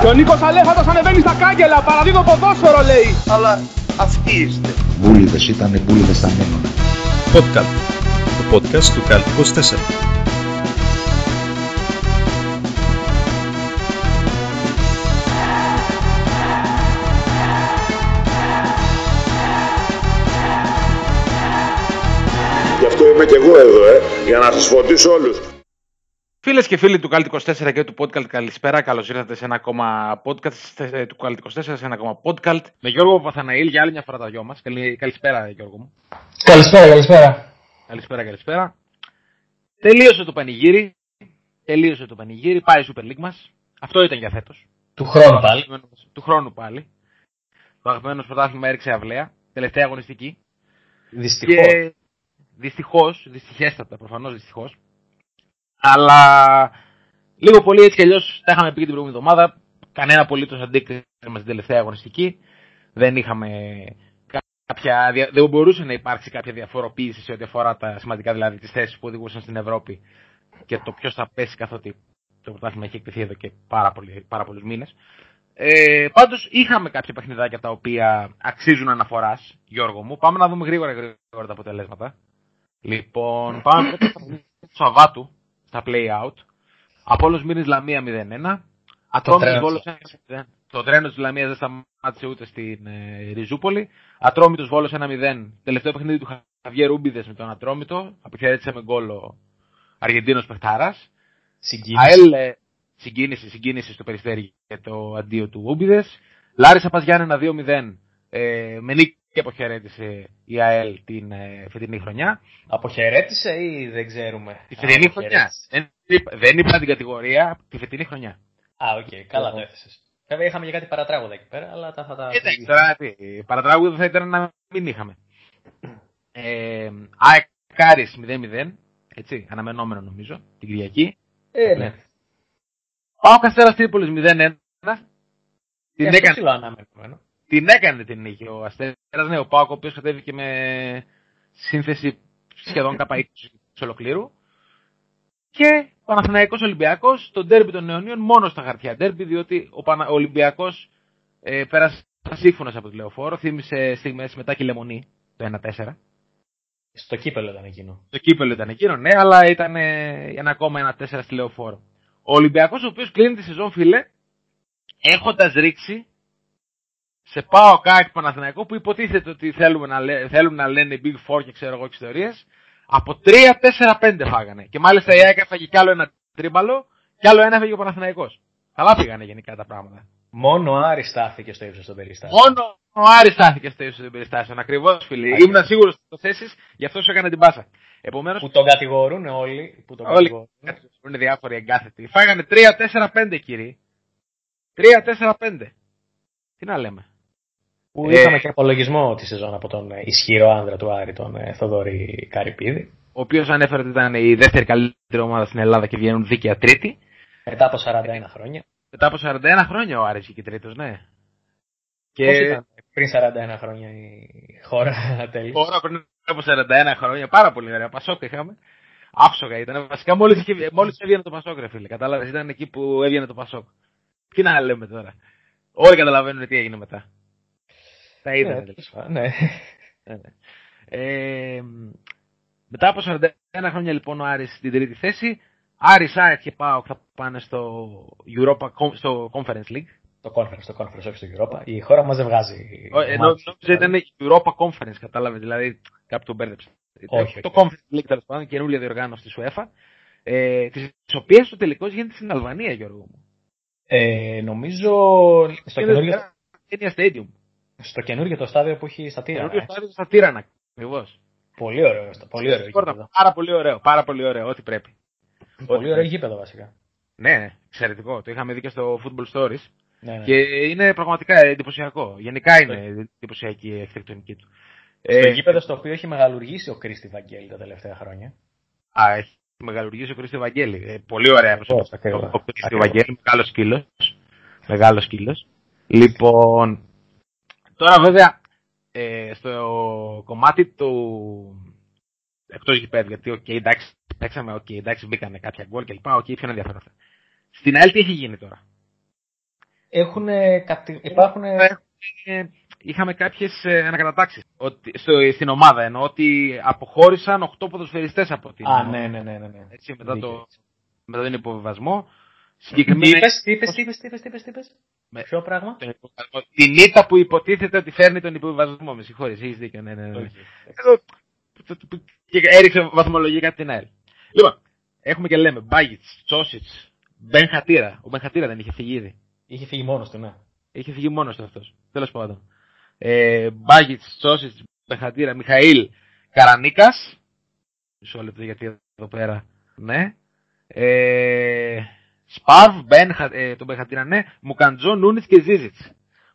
Και ο Νίκος Αλέφατος ανεβαίνει στα κάγκελα, παραδίδω ποδόσφαιρο λέει. Αλλά αυτοί είστε. Μπούλιδες ήταν μπούλιδες στα μείνουν. Podcast. Το podcast του Καλτ 24. Γι' αυτό είμαι και εγώ εδώ, ε, για να σας φωτίσω όλους. Φίλες και φίλοι του Κάλτ 24 και του Podcast, καλησπέρα. Καλώς ήρθατε σε ένα ακόμα podcast ε, του Κάλτ 24, σε ένα ακόμα podcast με Γιώργο Ναθαναήλ για άλλη μια φορά τα δυο μας. Καλησπέρα, Γιώργο μου. Καλησπέρα, καλησπέρα. Καλησπέρα, καλησπέρα. Τελείωσε το πανηγύρι. Τελείωσε το πανηγύρι. Πάει η Super League μας. Αυτό ήταν για φέτος. Του χρόνου πάλι. Του χρόνου πάλι. Το αγαπημένο πρωτάθλημα έριξε αυλαία. Τελευταία αγωνιστική. Δυστυχώς. Και δυστυχώς, δυστυχέστατα προφανώς δυστυχώς. Αλλά λίγο πολύ έτσι κι αλλιώς τα είχαμε πει και την προηγούμενη εβδομάδα. Κανένα απολύτως αντίκτυπο στην τελευταία αγωνιστική. Δεν είχαμε κάποια. δια- Δεν μπορούσε να υπάρξει κάποια διαφοροποίηση σε ό,τι αφορά τα σημαντικά δηλαδή τις θέσεις που οδηγούσαν στην Ευρώπη και το ποιος θα πέσει καθότι το πρωτάθλημα έχει εκτεθεί εδώ και πάρα, πολύ, πάρα πολλούς μήνες. Ε, Πάντως είχαμε κάποια παιχνιδάκια τα οποία αξίζουν αναφοράς, Γιώργο μου. Πάμε να δούμε γρήγορα, γρήγορα τα αποτελέσματα. Λοιπόν, πάμε πρώτα στα παιχνίδια του Σαββάτου, στα play out. Απόλος Μήνης Λαμία 0-1. Ατρόμητος τρένο Βόλος 1-0. Το τρένος της Λαμίας δεν σταμάτησε ούτε στην ε, Ριζούπολη. Ατρόμητος Βόλος 1-0. Τελευταίο παιχνίδι του Χαβιέ Ρούμπιδες με τον Ατρόμητο. Αποχαιρέτησε με γκολ ο Αργεντίνος Πεχτάρας. Συγκίνηση. ΑΕΛ ε, συγκίνηση, συγκίνηση στο περιστέρι για το αντίο του Ούμπιδες. Λάρισα Παζιάννενα 2-0. Ε, με νίκη αποχαιρέτησε η ΑΕΛ την ε, φετινή χρονιά. Αποχαιρέτησε ή δεν ξέρουμε; Τη φετινή Α, χρονιά. Δεν είπα, δεν είπα την κατηγορία, τη φετινή χρονιά. Α, οκ, καλά το έθεσες. Βέβαια είχαμε και κάτι παρατράγουδα εκεί πέρα, αλλά τα θα τα. Εντάξει, τώρα τι, παρατράγουδο θα ήταν να μην είχαμε. Ε, ΑΕΚ Άρης 0-0, έτσι, αναμενόμενο νομίζω, την Κυριακή. Ε, ναι. ΠΑΟΚ Αστέρας Τρίπολης 0-1. Την Και αυτό έκανε, ψηλό αναμενόμενο. την έκανε την νίκη ο Αστέρας, ναι, ο Πάοκ ο οποίος κατέβηκε με σύνθεση σχεδόν κάπα 20 της ολοκλήρου. Και ο Παναθηναϊκός Ολυμπιακός, το ντέρμπι των Νεωνίων μόνο στα χαρτιά ντέρμπι, διότι ο, Πανα... ο Ολυμπιακός ε, πέρασε σύμφωνος από τη Λεωφόρο, θύμισε στιγμές μετά και η Λεμονή, το 1-4. Στο κύπελο ήταν εκείνο. Το κύπελο ήταν εκείνο, ναι, αλλά ήταν ε, ένα ακόμα ένα 4 στη Λεωφόρο. Ο Ολυμπιακός ο οποίος κλείνει τη σεζόν, φίλε, έχοντας ρίξει σε πάω κάτι Παναθηναϊκό που υποτίθεται ότι θέλουμε να, λέ, θέλουν να λένε Big Four και ξέρω εγώ και ιστορίες. Από 3-4-5 φάγανε. Και μάλιστα η ΑΕΚ έφαγε κι άλλο ένα τρίμπαλο και άλλο ένα έφαγε ο Παναθηναϊκός. Καλά πήγανε γενικά τα πράγματα. Μόνο ο Άρης στάθηκε στο ύψος των περιστάσεων. Μόνο ο Άρης στάθηκε στο ύψος των περιστάσεων. Ακριβώς, φίλε. Ήμουν σίγουρος ότι το θέσει, γι' αυτό σου έκανα την πάσα. Επομένω, Που τον κατηγορούν όλοι. Που τον Όλοι κατηγορούν. είναι διάφοροι εγκάθετοι. Φάγανε 3-4-5 κύριοι. 3-4-5. Τι να λέμε. Που Ε, είχαμε και απολογισμό τη σεζόν από τον ε, ισχυρό άνδρα του Άρη, τον ε, Θοδωρή Καρυπίδη. Ο οποίος ανέφερε ότι ήταν η δεύτερη καλύτερη ομάδα στην Ελλάδα και βγαίνουν δίκαια τρίτη. Μετά από 41 χρόνια. Μετά από 41 χρόνια ο Άρης βγήκε τρίτος, ναι. Και Πώς ήταν πριν 41 χρόνια η χώρα τέλει. τώρα πριν από 41 χρόνια, πάρα πολύ ωραία. Πασόκ είχαμε. Άψογα ήταν. Βασικά μόλις, είχε- μόλις έβγαινε το Πασόκ, ρε φίλε. Κατάλαβες, ήταν εκεί που έβγαινε το Πασόκ. Τι να λέμε τώρα. Όλοι καταλαβαίνουν τι έγινε μετά. Τα είδανε. Ναι, δηλαδή. τέλος πάντων, ναι. Ναι, ναι. Ε, μετά από 41 χρόνια λοιπόν ο Άρης στην τρίτη θέση. Άρης, ΑΕΚ και ΠΑΟΚ θα πάνε στο, Europa, στο Conference League. Το conference, το conference, όχι στο Europa. Η χώρα μας δεν βγάζει. Ε, Ενώ μάτς. νόμιζα ήταν η Europa Conference, κατάλαβες, δηλαδή κάπου τον μπέρδεψε. Όχι, Το όχι. Conference League τέλος πάντων, καινούργια διοργάνωση της UEFA. Ε, τις οποίες το τελικός γίνεται στην Αλβανία, Γιώργο μου. Ε, νομίζω στο Γίνεται καινούργιο, στο Kenya Stadium. Στο καινούργιο το στάδιο που έχει στα Τύρανα. Καινούργιο ε. στάδιο στα Τύρανα, ακριβώς. Πολύ ωραίο. στο- Πολύ ωραίο γήπεδο. Πάρα πολύ ωραίο, πάρα πολύ ωραίο, ό,τι πρέπει. Πολύ ωραίο γήπεδο βασικά. Ναι, ναι, εξαιρετικό. Το είχαμε δει και στο Football Stories. Ναι, ναι. Και είναι πραγματικά εντυπωσιακό. Γενικά είναι εντυπωσιακή η αρχιτεκτονική του. Στο Ε, γήπεδο στο οποίο έχει μεγαλουργήσει ο Κρίστη Βαγγέλη τα τελευταία χρόνια. Α, έχει μεγαλουργήσει ο Κρίστο Βαγγέλη. Ε, πολύ ωραία Ακριβώς, προσωπικότητα. ακριβώς. Ο Κρίστο Ακριβώς. Βαγγέλη, μεγάλος σκύλος. Μεγάλος σκύλος. Λοιπόν, τώρα βέβαια ε, στο κομμάτι του. Εκτός γηπέδου, γιατί οκ, εντάξει, παίξαμε, οκ, εντάξει, μπήκανε κάποια γκολ κλπ. Οκ, πιο ενδιαφέρον. Στην ΑΕΛ τι έχει γίνει τώρα; Έχουν, κατη... υπάρχουν... Ε, είχαμε κάποιες ανακατατάξεις στην ομάδα εννοώ ότι αποχώρησαν 8 ποδοσφαιριστές από την. Α, ναι, ναι, ναι. ναι, ναι. Έτσι, μετά, το, μετά τον υποβιβασμό. Τι Συγκεκριμένα. είπες, τι είπες, τι είπες, τι είπες, τι είπες, τι είπες; Με- Ποιο πράγμα; τον υποβιβασμό. Την ήττα που υποτίθεται ότι φέρνει τον υποβιβασμό. Με συγχωρείς, έχεις δίκιο. Ναι, ναι, ναι. Όχι. Εδώ, και έριξε βαθμολογία κάτι την άλλη. Λοιπόν, έχουμε και λέμε Μπάγιτς, Τσόσιτς, Μπεν Χατήρα. Ο Μπεν Χατήρα δεν είχε φύγει ήδη. Είχε φύγει μόνος του, ναι. Είχε φύγει μόνος του αυτός. Τέλος πάντων. Ε, Μπάγιτς, Τσόσιτς, Μπεν Χατήρα, Μιχαήλ Καρανίκας. Μισό λεπτό γιατί εδώ πέρα. Ναι. Ε, Σπαρβ, Μπεν, Χα- ε, τον Μπεν Χατήρα, ναι. Μουκαντζό, Νούνιτς και Ζίζιτς.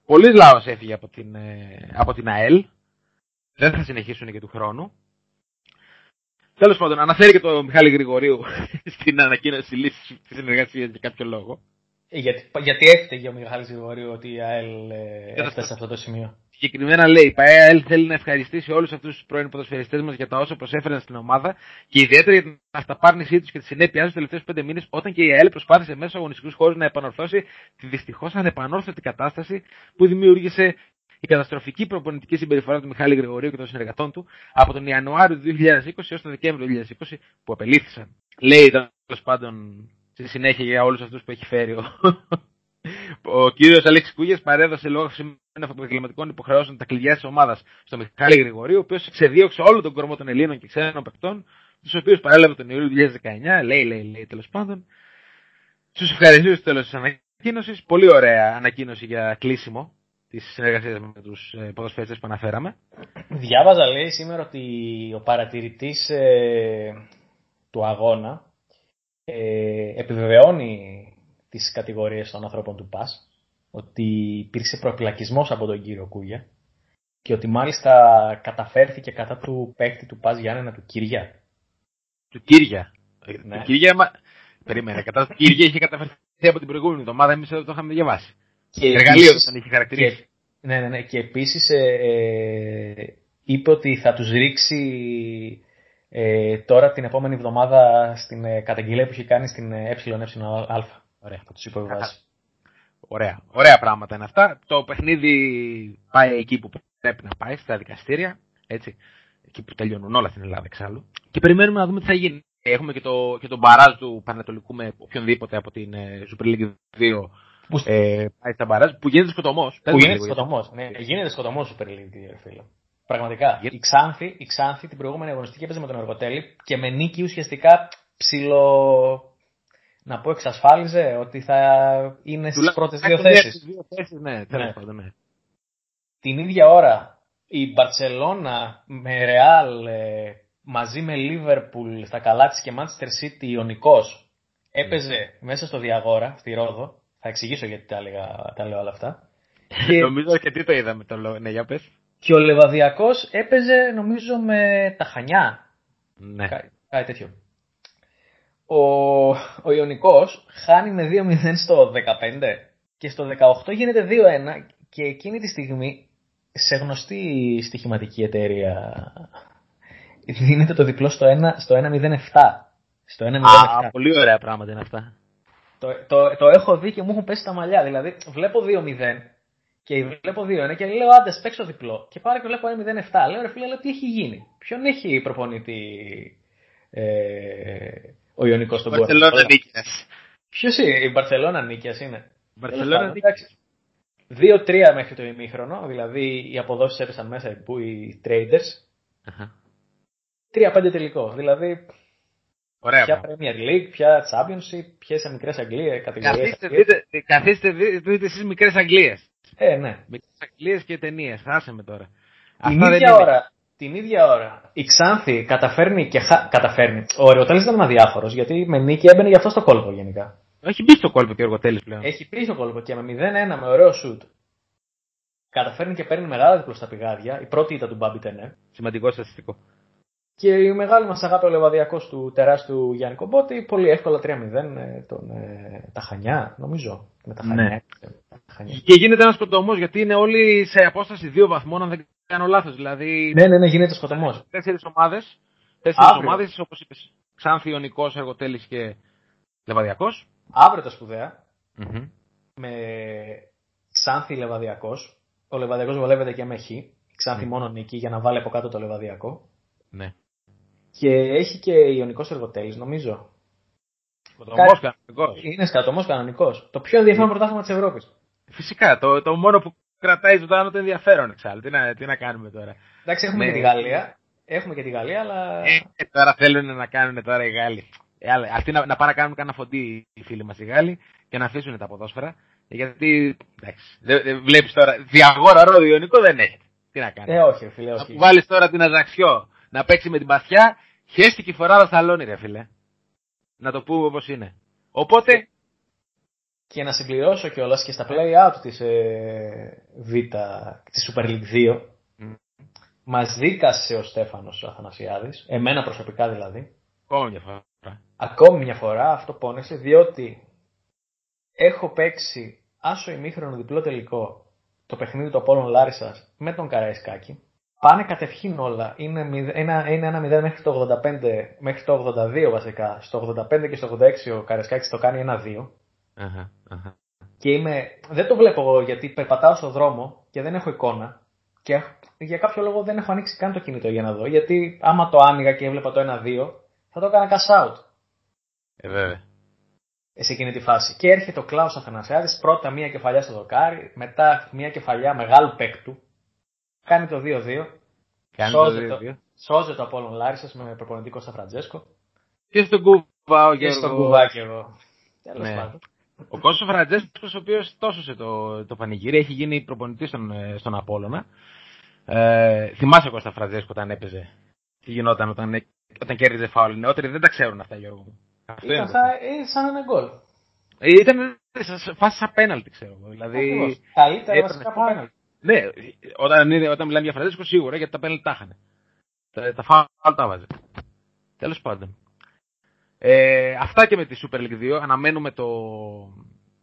Πολλοί λαός έφυγε από την, ε, από την ΑΕΛ. Δεν θα συνεχίσουν και του χρόνου. Τέλος πάντων, αναφέρει και το Μιχάλη Γρηγορίου στην ανακοίνωση λύσης της συνεργασίας για κάποιο λόγο. Ε, Γιατί, γιατί έφταιγε ο Μιχάλης Γρηγορίου ότι η ΑΕΛ ε, Για το έφτασε σε αυτό το σημείο; Συγκεκριμένα λέει: Η ΠαΕΑΕΛ θέλει να ευχαριστήσει όλους αυτούς τους πρώην ποδοσφαιριστές μας για τα όσα προσέφεραν στην ομάδα και ιδιαίτερα για την αυταπάρνησή τους και τη συνέπειά τους τους τελευταίους πέντε μήνες, όταν και η ΑΕΛ προσπάθησε μέσω αγωνιστικούς χώρους να επανορθώσει τη δυστυχώς ανεπανόρθωτη κατάσταση που δημιούργησε η καταστροφική προπονητική συμπεριφορά του Μιχάλη Γρηγορίου και των συνεργατών του από τον Ιανουάριο του 2020 έως τον Δεκέμβριο του 2020 που απελήθησαν. Λέει τέλος πάντων στη συνέχεια για όλους αυτούς που έχει φέρει ο, ο κύριος Αλέξης Κούγιας παρέδωσε λόγω αυξημένων επαγγελματικών υποχρεώσεων τα κλειδιά της ομάδας στο Μιχάλη Γρηγορίου, ο οποίος ξεδίωξε όλο τον κορμό των Ελλήνων και ξένων παικτών, τους οποίους παρέλαβε τον Ιούλιο του 2019. Λέει, λέει, λέει τέλος πάντων. Τους ευχαριστήσω στο τέλος της ανακοίνωσης. Πολύ ωραία ανακοίνωση για κλείσιμο της συνεργασίας με τους ποδοσφαίρτε που αναφέραμε. Διάβαζα λέει σήμερα ότι ο παρατηρητής ε, του αγώνα ε, επιβεβαιώνει τις κατηγορίες των ανθρώπων του ΠΑΣ ότι υπήρξε προπυλακισμός από τον κύριο Κούγια και ότι μάλιστα καταφέρθηκε κατά του παίκτη του ΠΑΣ Γιάννενα του Κυριά. Του Κύρια. Ναι. Του Κύρια, μα... Περίμενε, κατά του Κύρια είχε καταφερθεί από την προηγούμενη εβδομάδα, εμεί εδώ το είχαμε διαβάσει. Και Εργαλείο επίσης- τον είχε χαρακτηρίσει. Και, ναι, ναι, ναι. Και επίσης ε, ε, είπε ότι θα τους ρίξει ε, τώρα την επόμενη εβδομάδα στην ε, καταγγελία που είχε κάνει στην ε, ΕΕΑ. Ωραία, θα τους υποβιβάσεις. Ωραία. Ωραία πράγματα είναι αυτά. Το παιχνίδι πάει εκεί που πρέπει να πάει, στα δικαστήρια. Έτσι. Εκεί που τελειώνουν όλα στην Ελλάδα εξάλλου. Και περιμένουμε να δούμε τι θα γίνει. Έχουμε και το, και το μπαράζ του Πανατολικού με οποιονδήποτε από την ε, Super League 2 Που, ε, πάει στα μπαράζ που γίνεται σκοτωμός. που γίνεται σκοτωμός. Ναι, γίνεται σκοτωμός Super League, ρε φίλε. Πραγματικά. Γιατί- Η Ξάνθη, η Ξάνθη την προηγούμενη αγωνιστική έπαιζε με τον Εργοτέλη και με νίκη ουσιαστικά ψηλο... Να πω εξασφάλιζε ότι θα είναι στις πρώτες δύο θέσεις. Δύο θέσεις, ναι, τέλος Ναι. πάντων, ναι. την ίδια ώρα η Μπαρτσελώνα με Ρεάλ ε, μαζί με Λίβερπουλ στα καλά της και Manchester City Ιωνικός έπαιζε μέσα στο Διαγόρα, στη Ρόδο. Θα εξηγήσω γιατί τα, έλεγα, τα λέω όλα αυτά. και, Νομίζω και τι το είδαμε το λόγο. Ναι, για πες. και ο Λεβαδιακός έπαιζε νομίζω με τα Χανιά. Ναι. Κά- κάτι τέτοιο. Ο, ο Ιωνικός χάνει με 2-0 στο 15 και στο 18 γίνεται 2-1 και εκείνη τη στιγμή σε γνωστή στοιχηματική εταιρεία δίνεται το διπλό στο 1, στο 1-0-7. Στο 1-0-7. Α, πολύ ωραία πράγματα είναι αυτά. Το, το, το έχω δει και μου έχουν πέσει τα μαλλιά. Δηλαδή, βλέπω 2-0 και βλέπω 2-1 και λέω άντε, παίξω διπλό. Και πάω και βλέπω 1-0-7. Λέω ρε φίλε, λέω, τι έχει γίνει; Ποιον έχει προπονητή ε, ο Ιωνικός στον κόσμο. Μπαρσελόνα νίκης. Ποιος είναι, η Μπαρσελόνα νίκια είναι; Μπαρσελόνα Τέλος νίκης. πάντων, εντάξει. 2-3 μέχρι το ημίχρονο, δηλαδή οι αποδόσεις έπεσαν μέσα που οι traders. Αχα. 3-5 τελικό. Δηλαδή, Ωραία. ποια πράγμα. Premier League, ποια Championship, ποιες μικρές Αγγλίες, κατηγορίες. Καθίστε, δείτε, καθίστε, δείτε, δείτε εσείς μικρές Αγγλίες. Ε, ναι. Μικρές Αγγλίες και ταινίες. Άσε με τώρα. Την Αυτά δεν ίδια, είναι. ώρα, την ίδια ώρα η Ξάνθη καταφέρνει και χα... καταφέρνει. Ο Ρεοτέλη ήταν αδιάφορος γιατί με νίκη έμπαινε γι' αυτό στο κόλπο γενικά. Έχει μπει στο κόλπο και ο Εργοτέλης πλέον. Έχει πει στο κόλπο και με 0-1 με ωραίο σουτ. Καταφέρνει και παίρνει μεγάλα διπλό στα πηγάδια. Η πρώτη ήταν του Μπάμπι Τενέ. Σημαντικό στατιστικό. Και η μεγάλη μας αγάπη ο Λεβαδιακός του τεράστιου Γιάννη Κομπότη, πολύ εύκολα 3-0 ε, τον, ε, τα Χανιά, νομίζω. Με τα Χανιά. Ναι. ε, τα Χανιά. Και γίνεται ένας σκοτωμό γιατί είναι όλοι σε απόσταση δύο βαθμών, αν δεν κάνω λάθος. Δηλαδή, Ναι, ναι, ναι, γίνεται σκοτωμός. τέσσερις ομάδες. Τέσσερις Αύριο. ομάδες, όπως είπες. Ξάνθη, Ιωνικό, Εργοτέλης και Λεβαδιακός. Αύριο τα σπουδαία. με Ξάνθη Λεβαδιακός. Ο Λεβαδιακός βολεύεται και με Χ. Ξάνθη Ναι. μόνο νίκη για να βάλει από κάτω το Λεβαδιακό. Ναι. Και έχει και Ιωνικός Εργοτέλης νομίζω. Σκοτωμός κανονικός. Είναι σκατωμός κανονικός. Το πιο ενδιαφέρον πρωτάθλημα της Ευρώπης. Φυσικά, το, το μόνο που κρατάει ζωντανό το ενδιαφέρον εξάλλου. Τι να, τι να κάνουμε τώρα. Εντάξει έχουμε Ναι. και τη Γαλλία. Έχουμε και τη Γαλλία αλλά... Ε, τώρα θέλουν να κάνουν τώρα οι Γάλλοι. Ε, άλλα- αυτοί να, να πάνε να κάνουν κανένα φοντί οι φίλοι μας οι Γάλλοι και να αφήσουν τα ποδόσφαιρα. Γιατί, εντάξει, δεν δεν βλέπεις τώρα, διαγόρα ρόδιο Ιωνικό δεν έχει. Τι να κάνεις. Ε, όχι, ρε φίλε, να όχι. που βάλεις τώρα την Αζαξιό να παίξει με την Παθιά, χέστηκε η φοράδα σαλόνι ρε φίλε. Να το πούμε όπως είναι. Οπότε, Και να συμπληρώσω κιόλας και στα play-out της ε, Β, της Super League 2, Μμ. μας δίκασε ο Στέφανος ο Αθανασιάδης, εμένα προσωπικά δηλαδή, ακόμα μια φορά. ακόμη μια φορά αυτό πόνεσε, διότι έχω παίξει άσο ημίχρονο διπλό τελικό το παιχνίδι του Απόλλων Λάρισας με τον Καραϊσκάκη. Πάνε κατευχήν όλα. Είναι, μηδε- ένα, είναι ένα 0 μέχρι το 85, μέχρι το 82 βασικά. Στο 85 και στο 86 ο Καραϊσκάκης το κάνει ένα 2. Αχα, αχα. Και είμαι, δεν το βλέπω εγώ γιατί περπατάω στον δρόμο και δεν έχω εικόνα. Και για κάποιο λόγο δεν έχω ανοίξει καν το κινητό για να δω. Γιατί άμα το άνοιγα και έβλεπα το 1-2, θα το έκανα cash out Ε, βέβαια. σε εκείνη τη φάση. Και έρχεται ο Κλάου Αθανασιάδης, πρώτα μία κεφαλιά στο δοκάρι, μετά μία κεφαλιά μεγάλου παίκτου. Κάνει το 2-2. Κάνει Σώζει το το, δύο. σώζει το Απόλλων Λάρισας με προπονητή Κώστα Φραντζέσκο. Και στον Κούβα ο Και στον Γιώργο. κουβάκι εγώ. Τέλος Ναι. πάντων. Ο Κώστας Φραντζέσκος, ο οποίος το 'σωσε το, το πανηγύρι, έχει γίνει προπονητής στον, ε, στον Απόλλωνα. Ε, θυμάσαι Κώστα Φραντζέσκο όταν έπαιζε. Τι γινόταν όταν, ε- όταν κέρδιζε φάουλ. Οι νεότεροι δεν τα ξέρουν αυτά, Γιώργο μου. Αυτό είναι Ήταν το σαν, θέμα. ε, σαν ένα γκολ. Ε, Ήταν σε φάση σαν πέναλτι, ξέρω εγώ. Δηλαδή, Ακριβώς. Καλύτερα έπαιρνε βασικά από φάουλ. πέναλτι. Ναι, όταν, είναι, όταν μιλάμε για Φραντζέσκο σίγουρα γιατί τα πέναλτι τα είχαν. Τα, τα φάουλ τα βάζε. Τέλος πάντων. Ε, αυτά και με τη Super League 2. Αναμένουμε το,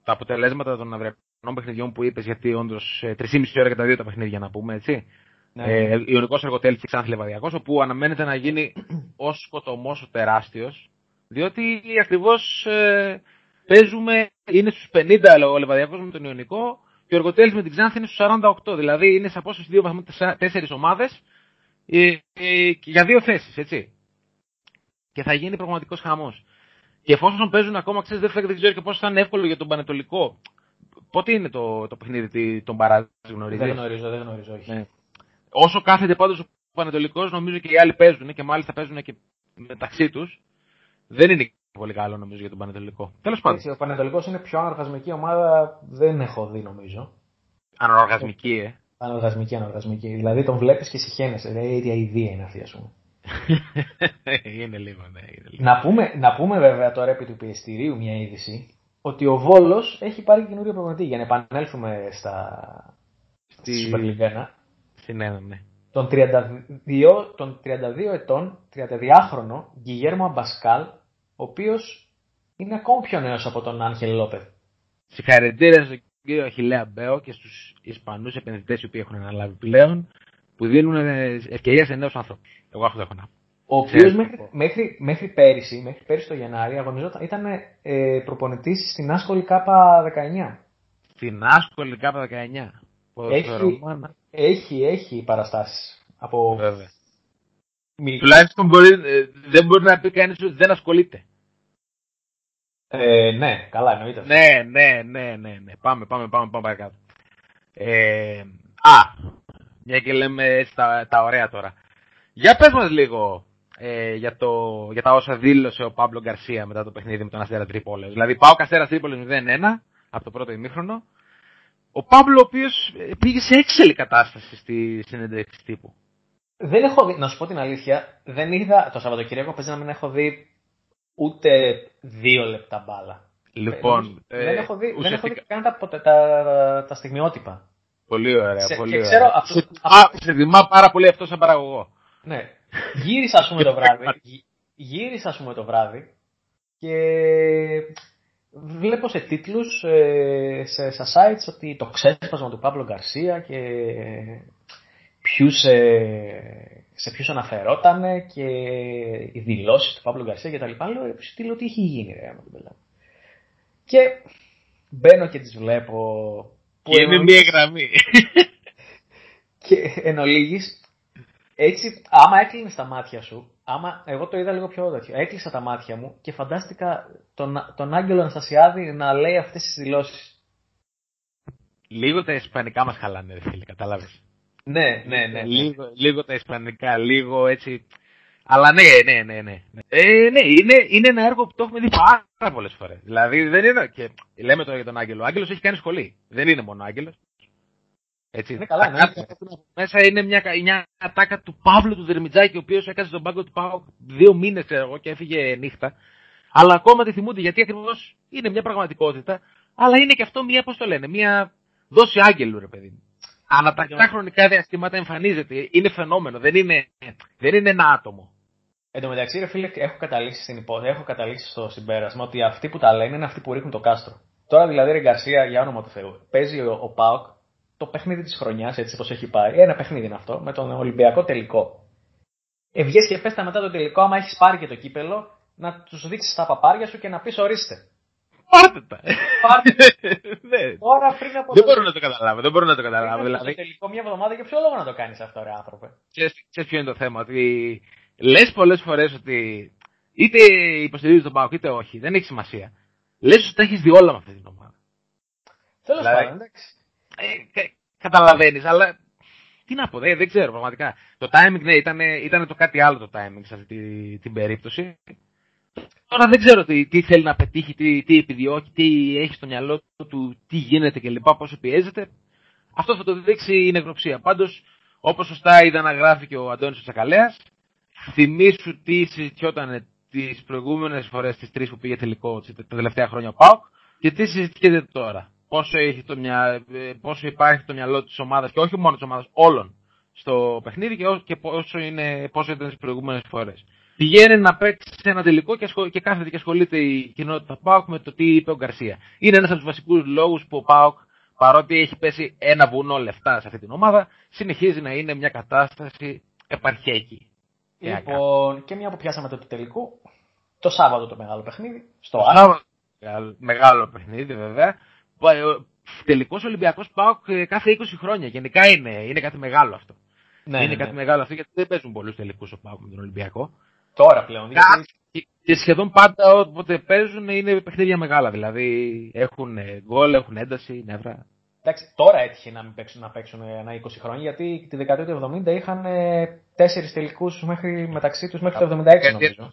τα αποτελέσματα των αυριανών παιχνιδιών που είπες γιατί όντως ε, 3,5 ώρα και τα δύο τα παιχνίδια να πούμε, έτσι. Ναι. Ε, Ιωνικός Εργοτέλης και Ξάνθη Λεβαδιακός, όπου αναμένεται να γίνει ο σκοτωμός ο τεράστιος, διότι ακριβώς ε, παίζουμε, είναι στους 50 ο Λεβαδιακός με τον Ιωνικό και ο Εργοτέλης με την Ξάνθη είναι στους 48, δηλαδή είναι σε απόσταση δύο βαθμούς τεσσά- τέσσερις ομάδες ε, ε, και για δύο θέσεις, έτσι. Και θα γίνει πραγματικός χαμός. Και εφόσον παίζουν ακόμα, ξέρεις, δεν, δεν ξέρω και πόσο θα είναι εύκολο για τον Πανετολικό. Πότε είναι το, το παιχνίδι τι- των Μπαράζ, γνωρίζεις; Δεν γνωρίζω, δεν γνωρίζω, όχι. Ναι. Όσο κάθεται πάντως ο Πανετολικός, νομίζω και οι άλλοι παίζουν και μάλιστα παίζουν και μεταξύ τους. Δεν είναι πολύ καλό νομίζω για τον Πανετολικό. Τέλος πάντων. Έτσι, ο Πανετολικός είναι πιο ανοργασμική ομάδα, δεν έχω δει νομίζω. Ανοργασμική, ε. Ανοργασμική, ανοργασμική. Δηλαδή τον βλέπεις και συχαίνεσαι. Λέει η αηδία είναι αυτή, ας πούμε. είναι λίγο, ναι. Είναι λίγο. Να πούμε, να πούμε βέβαια τώρα επί του πιεστηρίου μια είδηση ότι ο Βόλος έχει πάρει καινούριο προπονητή για να επανέλθουμε στα στη Στη- Super League 1. Στην ένα, ναι. Τον 32, τον 32 ετών, 32χρονο Γκυγέρμο Αμπασκάλ, ο οποίος είναι ακόμη πιο νέος από τον Άγχελ Λόπεθ. Συγχαρητήρια στον κύριο Αχιλέα Μπέο και στους Ισπανούς επενδυτές οι οποίοι έχουν αναλάβει πλέον που δίνουν ευκαιρία σε νέους ανθρώπους. Εγώ αυτό έχω να πω. Ο οποίος Ξέρεις. μέχρι, μέχρι, μέχρι πέρυσι, μέχρι πέρυσι το Γενάρη, αγωνιζόταν, ήταν ε, προπονητής στην Άσκολη ΚΑΠΑ 19. Στην άσκολη ΚΑΠΑ 19. Ποδοσφαιρομάνα. Έχει, έχει παραστάσεις. Από Βέβαια. μη- Τουλάχιστον μπορεί, ε, δεν μπορεί να πει κανείς ότι δεν ασχολείται. Ε, ναι, καλά εννοείται. αυτό. Ναι, ναι, ναι, ναι, ναι. Πάμε, πάμε, πάμε, πάμε παρακάτω. Ε, α, μια και λέμε έτσι τα, τα ωραία τώρα. Για πες μας λίγο ε, για, το, για τα όσα δήλωσε ο Παύλο Γκαρσία μετά το παιχνίδι με τον Αστέρα Τρίπολης. Δηλαδή πάω Αστέρα Τρίπολης 0-1 από το πρώτο ημίχρονο. Ο Παύλο ο οποίος ε, πήγε σε έξελη κατάσταση στη συνέντευξη τύπου. Δεν έχω δει, να σου πω την αλήθεια, δεν είδα, το Σαββατοκύριακο παίζει να μην έχω δει ούτε δύο λεπτά μπάλα. Λοιπόν, Ε, δεν, έχω δει, δεν έχω ουσιαστικά- δει καν τα, ποτε- τα, τα στιγμιότυπα. Πολύ ωραία, Σε- πολύ και ωραία. ξέρω αυτό- Σε, α, σε τιμά πάρα πολύ αυτό σαν παραγωγό. Ναι. Γύρισα, ας πούμε, το βράδυ. γυ- Γύρισα, ας πούμε, το βράδυ και βλέπω σε τίτλους, ε, σε, σε sites, ότι το ξέσπασμα του Παύλο Γκαρσία και ποιους, ε, σε ποιους αναφερόταν και οι δηλώσεις του Παύλου Γκαρσία και τα λοιπά. Λέω, «Ε, τι λέω, τι έχει γίνει, ρε, άμα την πελάτη». Και μπαίνω και τις βλέπω. Που Και είναι εν- μία γραμμή. Και εν ολίγης, έτσι, άμα έκλεινες τα μάτια σου, άμα, εγώ το είδα λίγο πιο τέτοιο, έκλεισα τα μάτια μου και φαντάστηκα τον, τον Άγγελο Αναστασιάδη να λέει αυτές τις δηλώσεις. λίγο τα ισπανικά μας χαλάνε, ρε φίλε, κατάλαβες; Ναι, ναι, ναι. ναι. Λίγο, λίγο τα ισπανικά, λίγο έτσι. Αλλά ναι, ναι, ναι, ναι. Ε, ναι, είναι, είναι ένα έργο που το έχουμε δει πάρα πολλές φορές. Δηλαδή δεν είναι. Και λέμε τώρα για τον Άγγελο. Ο Άγγελος έχει κάνει σχολή. Δεν είναι μόνο Άγγελος. Έτσι. Είναι καλά, Τα ναι. κάτω από Μέσα είναι μια, μια ατάκα του Παύλου του Δερμιτζάκη, ο οποίος έκανε στον πάγκο του Πάου δύο μήνες, ξέρω εγώ, και έφυγε νύχτα. Αλλά ακόμα τη θυμούνται γιατί ακριβώς είναι μια πραγματικότητα. Αλλά είναι και αυτό μια, πώς το λένε, μια δόση άγγελου, ρε παιδί μου. Ανατακτά χρονικά διαστήματα εμφανίζεται. Είναι φαινόμενο. Δεν είναι, δεν είναι ένα άτομο. Εν τω μεταξύ, ρε φίλε, έχω καταλήξει, στην υπό... έχω καταλήξει στο συμπέρασμα ότι αυτοί που τα λένε είναι αυτοί που ρίχνουν το κάστρο. Τώρα δηλαδή, ρε Γκαρσία, για όνομα του Θεού, παίζει ο, ο Πάοκ το παιχνίδι της χρονιάς, έτσι όπως έχει πάει. Ένα παιχνίδι είναι αυτό, με τον Ολυμπιακό τελικό. Ε, βγες και πες τα μετά το τελικό, άμα έχεις πάρει και το κύπελο, να τους δείξεις τα παπάρια σου και να πεις ορίστε. Πάρτε τα. Πάρτε. Ναι. Τώρα πριν από Δεν το, μπορώ να το καταλάβω. Δεν μπορώ να το πριν καταλάβω. από το Δηλαδή, τελικό μια εβδομάδα, για ποιο λόγο να το κάνεις αυτό, ρε άνθρωπε; ξέρεις, ξέρεις ποιο είναι το θέμα. Ότι λες πολλές φορές ότι είτε υποστηρίζεις τον Πάοκ είτε όχι. Δεν έχει σημασία. Λες ότι τα έχεις δει όλα με αυτή την ομάδα. Τέλος Δηλαδή- πάντων, εντάξει. Ε, Καταλαβαίνεις, αλλά τι να πω, δεν, δεν ξέρω πραγματικά. Το timing, ναι, ήταν, ήταν το κάτι άλλο το timing σε αυτή τη- την περίπτωση. Τώρα δεν ξέρω τι, τι θέλει να πετύχει, τι, τι επιδιώκει, τι έχει στο μυαλό του, τι γίνεται κλπ. Πόσο πιέζεται. Αυτό θα το δείξει η νεκροψία. Πάντως, όπως σωστά είδα να γράφει και ο Αντώνης ο Τσακαλέας, θυμήσου τι συζητιόταν τις προηγούμενες φορές, τις τρεις που πήγε τελικό τα τελευταία χρόνια ο Πάουκ και τι συζητιέται τώρα. Πόσο, έχει το μυα... ε, πόσο υπάρχει το μυαλό της ομάδας και όχι μόνο της ομάδας, όλων στο παιχνίδι και, ό- και πόσο, είναι, πόσο ήταν τις προηγούμενες φορές. Πηγαίνει να παίξει σε ένα τελικό και, ασχολ... και κάθεται και ασχολείται η κοινότητα Πάουκ με το τι είπε ο Γκαρσία. Είναι ένας από τους βασικούς λόγους που ο Πάουκ, παρότι έχει πέσει ένα βουνό λεφτά σε αυτή την ομάδα, συνεχίζει να είναι μια κατάσταση επαρχιακή. Τι να κάνουμε. Λοιπόν, και μια που πιάσαμε το του τελικού, το Σάββατο το μεγάλο παιχνίδι, στο Το Άσο. Σάββατο, μεγάλο- Μεγάλο παιχνίδι βέβαια. Τελικός Ολυμπιακός Πάοκ ε, κάθε 20 χρόνια. Γενικά είναι, είναι κάτι μεγάλο αυτό. Ναι, είναι ναι, κάτι ναι. μεγάλο αυτό γιατί δεν παίζουν πολλούς τελικούς ο Πάοκ με τον Ολυμπιακό. Τώρα πλέον. γιατί- Και- Και σχεδόν πάντα όποτε παίζουν είναι παιχνίδια μεγάλα. Δηλαδή έχουν ε, γκολ, έχουν ένταση, νεύρα. Εντάξει, τώρα έτυχε να μην παίξουν, να παίξουν ένα 20 χρόνια, γιατί τη δεκαετία του 70 είχαν τέσσερις τελικούς μεταξύ τους μέχρι το 76 νομίζω.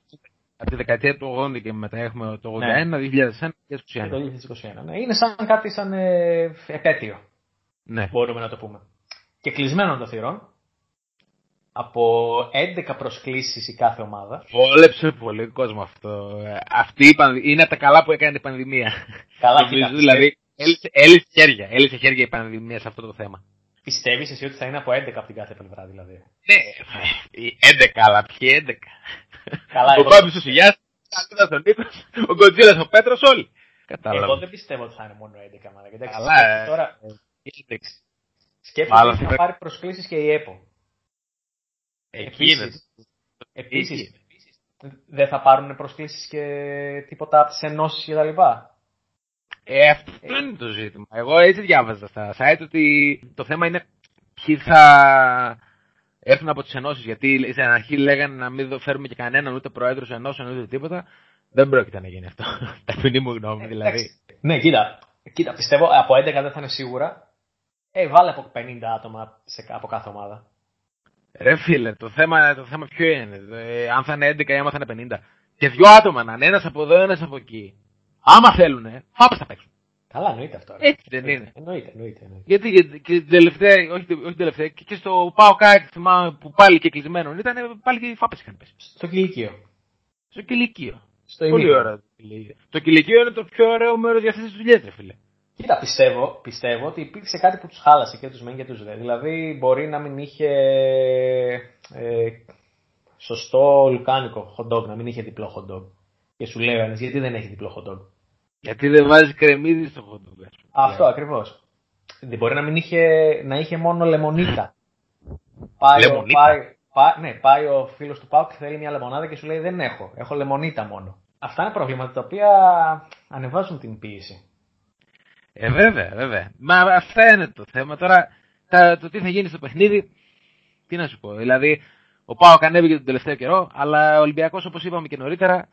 Από τη δεκαετία του 80 και μετά έχουμε το 81, Ναι. 2001 και Και 2021. το 2021. Ναι, είναι σαν κάτι σαν ε, επέτειο, Ναι. μπορούμε να το πούμε. Και κλεισμένο των θυρών, από 11 προσκλήσεις η κάθε ομάδα. Βόλεψε πολύ κόσμο αυτό. Ε, Αυτή η πανδη- είναι από τα καλά που έκανε η πανδημία. Καλά, Νομίζω, κοίτα, δηλαδή, έλυσε, έλυσε χέρια. Έλυσε χέρια η πανδημία σε αυτό το θέμα. Πιστεύεις εσύ ότι θα είναι από 11 από την κάθε πλευρά δηλαδή; Ναι, οι 11, αλλά ποιοι 11. Καλά, ο εγώ- Πάπης ο Σιγιάς, ο ο Νίκος, ο Γκοτζίλας, ο Πέτρος, όλοι. Εγώ Κατάλαβα. δεν πιστεύω ότι θα είναι μόνο 11 μάνα. Εντάξει, Καλά, σκέφτεσαι ε. τώρα σκέφτομαι Μάλλον ότι θα θα- πάρει προσκλήσεις και η ΕΠΟ. Εκεί είναι. Επίσης, Εκεί επίσης, δεν θα πάρουν προσκλήσεις και τίποτα από τις ενώσεις και τα λοιπά. Ε, αυτό είναι το ζήτημα. Εγώ έτσι διάβαζα στα site ότι το θέμα είναι ποιοι θα έρθουν από τις ενώσεις. Γιατί στην αρχή λέγανε να μην δω- φέρουμε και κανέναν, ούτε πρόεδρος ενώσεων, ούτε τίποτα. Δεν πρόκειται να γίνει αυτό. Ταπεινή μου γνώμη, δηλαδή. Εντάξει. Ναι, κοίτα, κοίτα, πιστεύω από 11 δεν θα είναι σίγουρα. Ε, βάλε από 50 άτομα σε, από κάθε ομάδα. Ρε φίλε, το θέμα, το θέμα ποιο είναι; Ε, αν θα είναι 11 ή άμα θα είναι 50. Και δυο άτομα να είναι, ένας από εδώ, ένας από εκεί. Άμα θέλουνε, φάπε θα παίξουν. Καλά, εννοείται αυτό. ρε. Έτσι δεν είναι. Εννοείται, εννοείται. εννοείται. Γιατί γιατί και την τελευταία, όχι, όχι την τελευταία, και και στο Πάο Κάκ θυμάμαι που πάλι και κλεισμένο ήταν, πάλι και οι φάπες είχαν πέσει. Στο κηλικείο. Στο κηλικείο. Στο Πολύ ημίχρονο. ωραίο το κηλικείο. Το κηλικείο είναι το πιο ωραίο μέρος για αυτέ τι δουλειέ, ρε φίλε. Κοίτα, πιστεύω, πιστεύω ότι υπήρξε κάτι που τους χάλασε και τους μεν και τους δε. Δηλαδή, μπορεί να μην είχε ε, σωστό λουκάνικο hot dog, να μην είχε διπλό hot dog. Και σου λέει ο ένας, γιατί δεν έχει διπλό hot dog; Γιατί δεν βάζει κρεμμύδι στο hot dog. Αυτό ακριβώς. Δεν μπορεί να μην είχε, να είχε μόνο λεμονίτα. πάει, ο, Λεμονίτα; πάει, πάει- ναι, πάει ο φίλος του Πάου και θέλει μια λεμονάδα και σου λέει δεν έχω. Έχω λεμονίτα μόνο. Αυτά είναι προβλήματα τα οποία ανεβάζουν την πίεση. Ε, βέβαια, βέβαια. Μα αυτά είναι το θέμα. Τώρα, τα, το τι θα γίνει στο παιχνίδι, τι να σου πω. Δηλαδή, ο Πάοκ ανέβηκε τον τελευταίο καιρό, αλλά ο Ολυμπιακός, όπως είπαμε και νωρίτερα,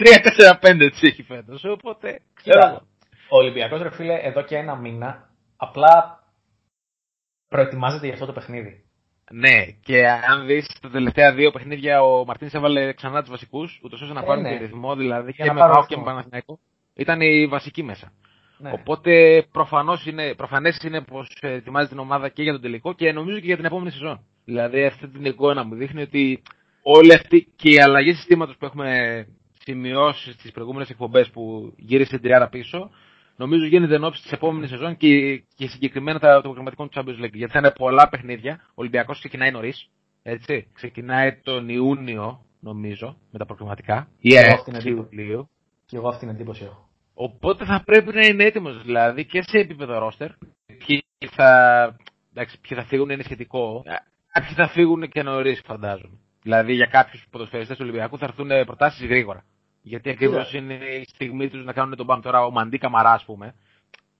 3-4-5 έτσι έχει φέτος. Οπότε, ξέρω εγώ. Ο Ολυμπιακός, ρε φίλε, εδώ και ένα μήνα απλά προετοιμάζεται για αυτό το παιχνίδι. Ναι, και αν δεις τα τελευταία δύο παιχνίδια, ο Μαρτίνς έβαλε ξανά τους βασικούς, ούτως ώστε να Ε, πάρουν ναι. και ρυθμό, δηλαδή Για και να με πάρουν Πάοκ και με ρυθμό. Παναθηναϊκό. Ήταν η βασική μέσα. Ναι. Οπότε προφανώς είναι, προφανές είναι πως ε, ετοιμάζει την ομάδα και για τον τελικό και νομίζω και για την επόμενη σεζόν. Δηλαδή αυτή την εικόνα μου δείχνει ότι όλοι αυτοί και οι αλλαγές συστήματος που έχουμε σημειώσεις στις προηγούμενες εκπομπές που γύρισε την τριάρα πίσω, νομίζω γίνεται εν ώψη της επόμενης σεζόν και, και συγκεκριμένα τα- το προγραμματικό του Champions League. Γιατί θα είναι πολλά παιχνίδια. Ο Ολυμπιακός ξεκινάει νωρίς. Έτσι. Ξεκινάει τον Ιούνιο, νομίζω, με τα προγραμματικά. Ή Εγώ αυτή την 6 εντύπωση. Ιουλίου. Και εγώ αυτή την εντύπωση έχω. Οπότε θα πρέπει να είναι έτοιμος δηλαδή και σε επίπεδο ρόστερ. Ποιοι θα, εντάξει, ποιοι θα φύγουν είναι σχετικό. Ε, Κάποιοι θα φύγουν και νωρίς, φαντάζομαι. Δηλαδή για κάποιους ποδοσφαιριστές του Ολυμπιακού θα έρθουν προτάσεις γρήγορα. Γιατί ακριβώς Κοίτα. είναι η στιγμή τους να κάνουν τον μπαμ τώρα. Ο Μαντί Καμαρά, ας πούμε.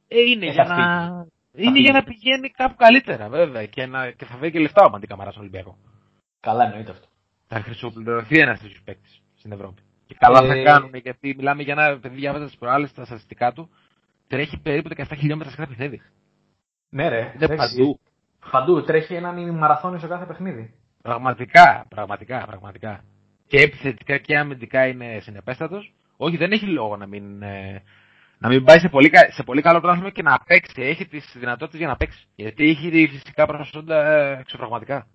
Ε, είναι Ε, για θα να. φύγει. Είναι για να πηγαίνει κάπου καλύτερα, βέβαια. Και, να, και θα φέρει και λεφτά ο Μαντί Καμαράς στον Ολυμπιακό. Καλά εννοείται αυτό. Θα χρησιμοποιηθεί ένας τέτοιος παίκτης στην Ευρώπη. Και καλά θα Ε, κάνουν γιατί μιλάμε για ένα παιδί, διάβαζα τις προάλλες τα στατιστικά του. Τρέχει περίπου 17 χιλιόμετρα σε κάθε παιχνίδι. Ναι, ρε. Είναι εντάξει. παντού. Παντού τρέχει έναν μαραθώνιο σε κάθε παιχνίδι. Πραγματικά, πραγματικά, πραγματικά. Και επιθετικά και αμυντικά είναι συνεπέστατος. Όχι, δεν έχει λόγο να μην, ε, να μην πάει σε πολύ, κα- σε πολύ καλό πρωτάθλημα και να παίξει. Έχει τις δυνατότητες για να παίξει. Γιατί έχει φυσικά προσόντα ε, εξωπραγματικά.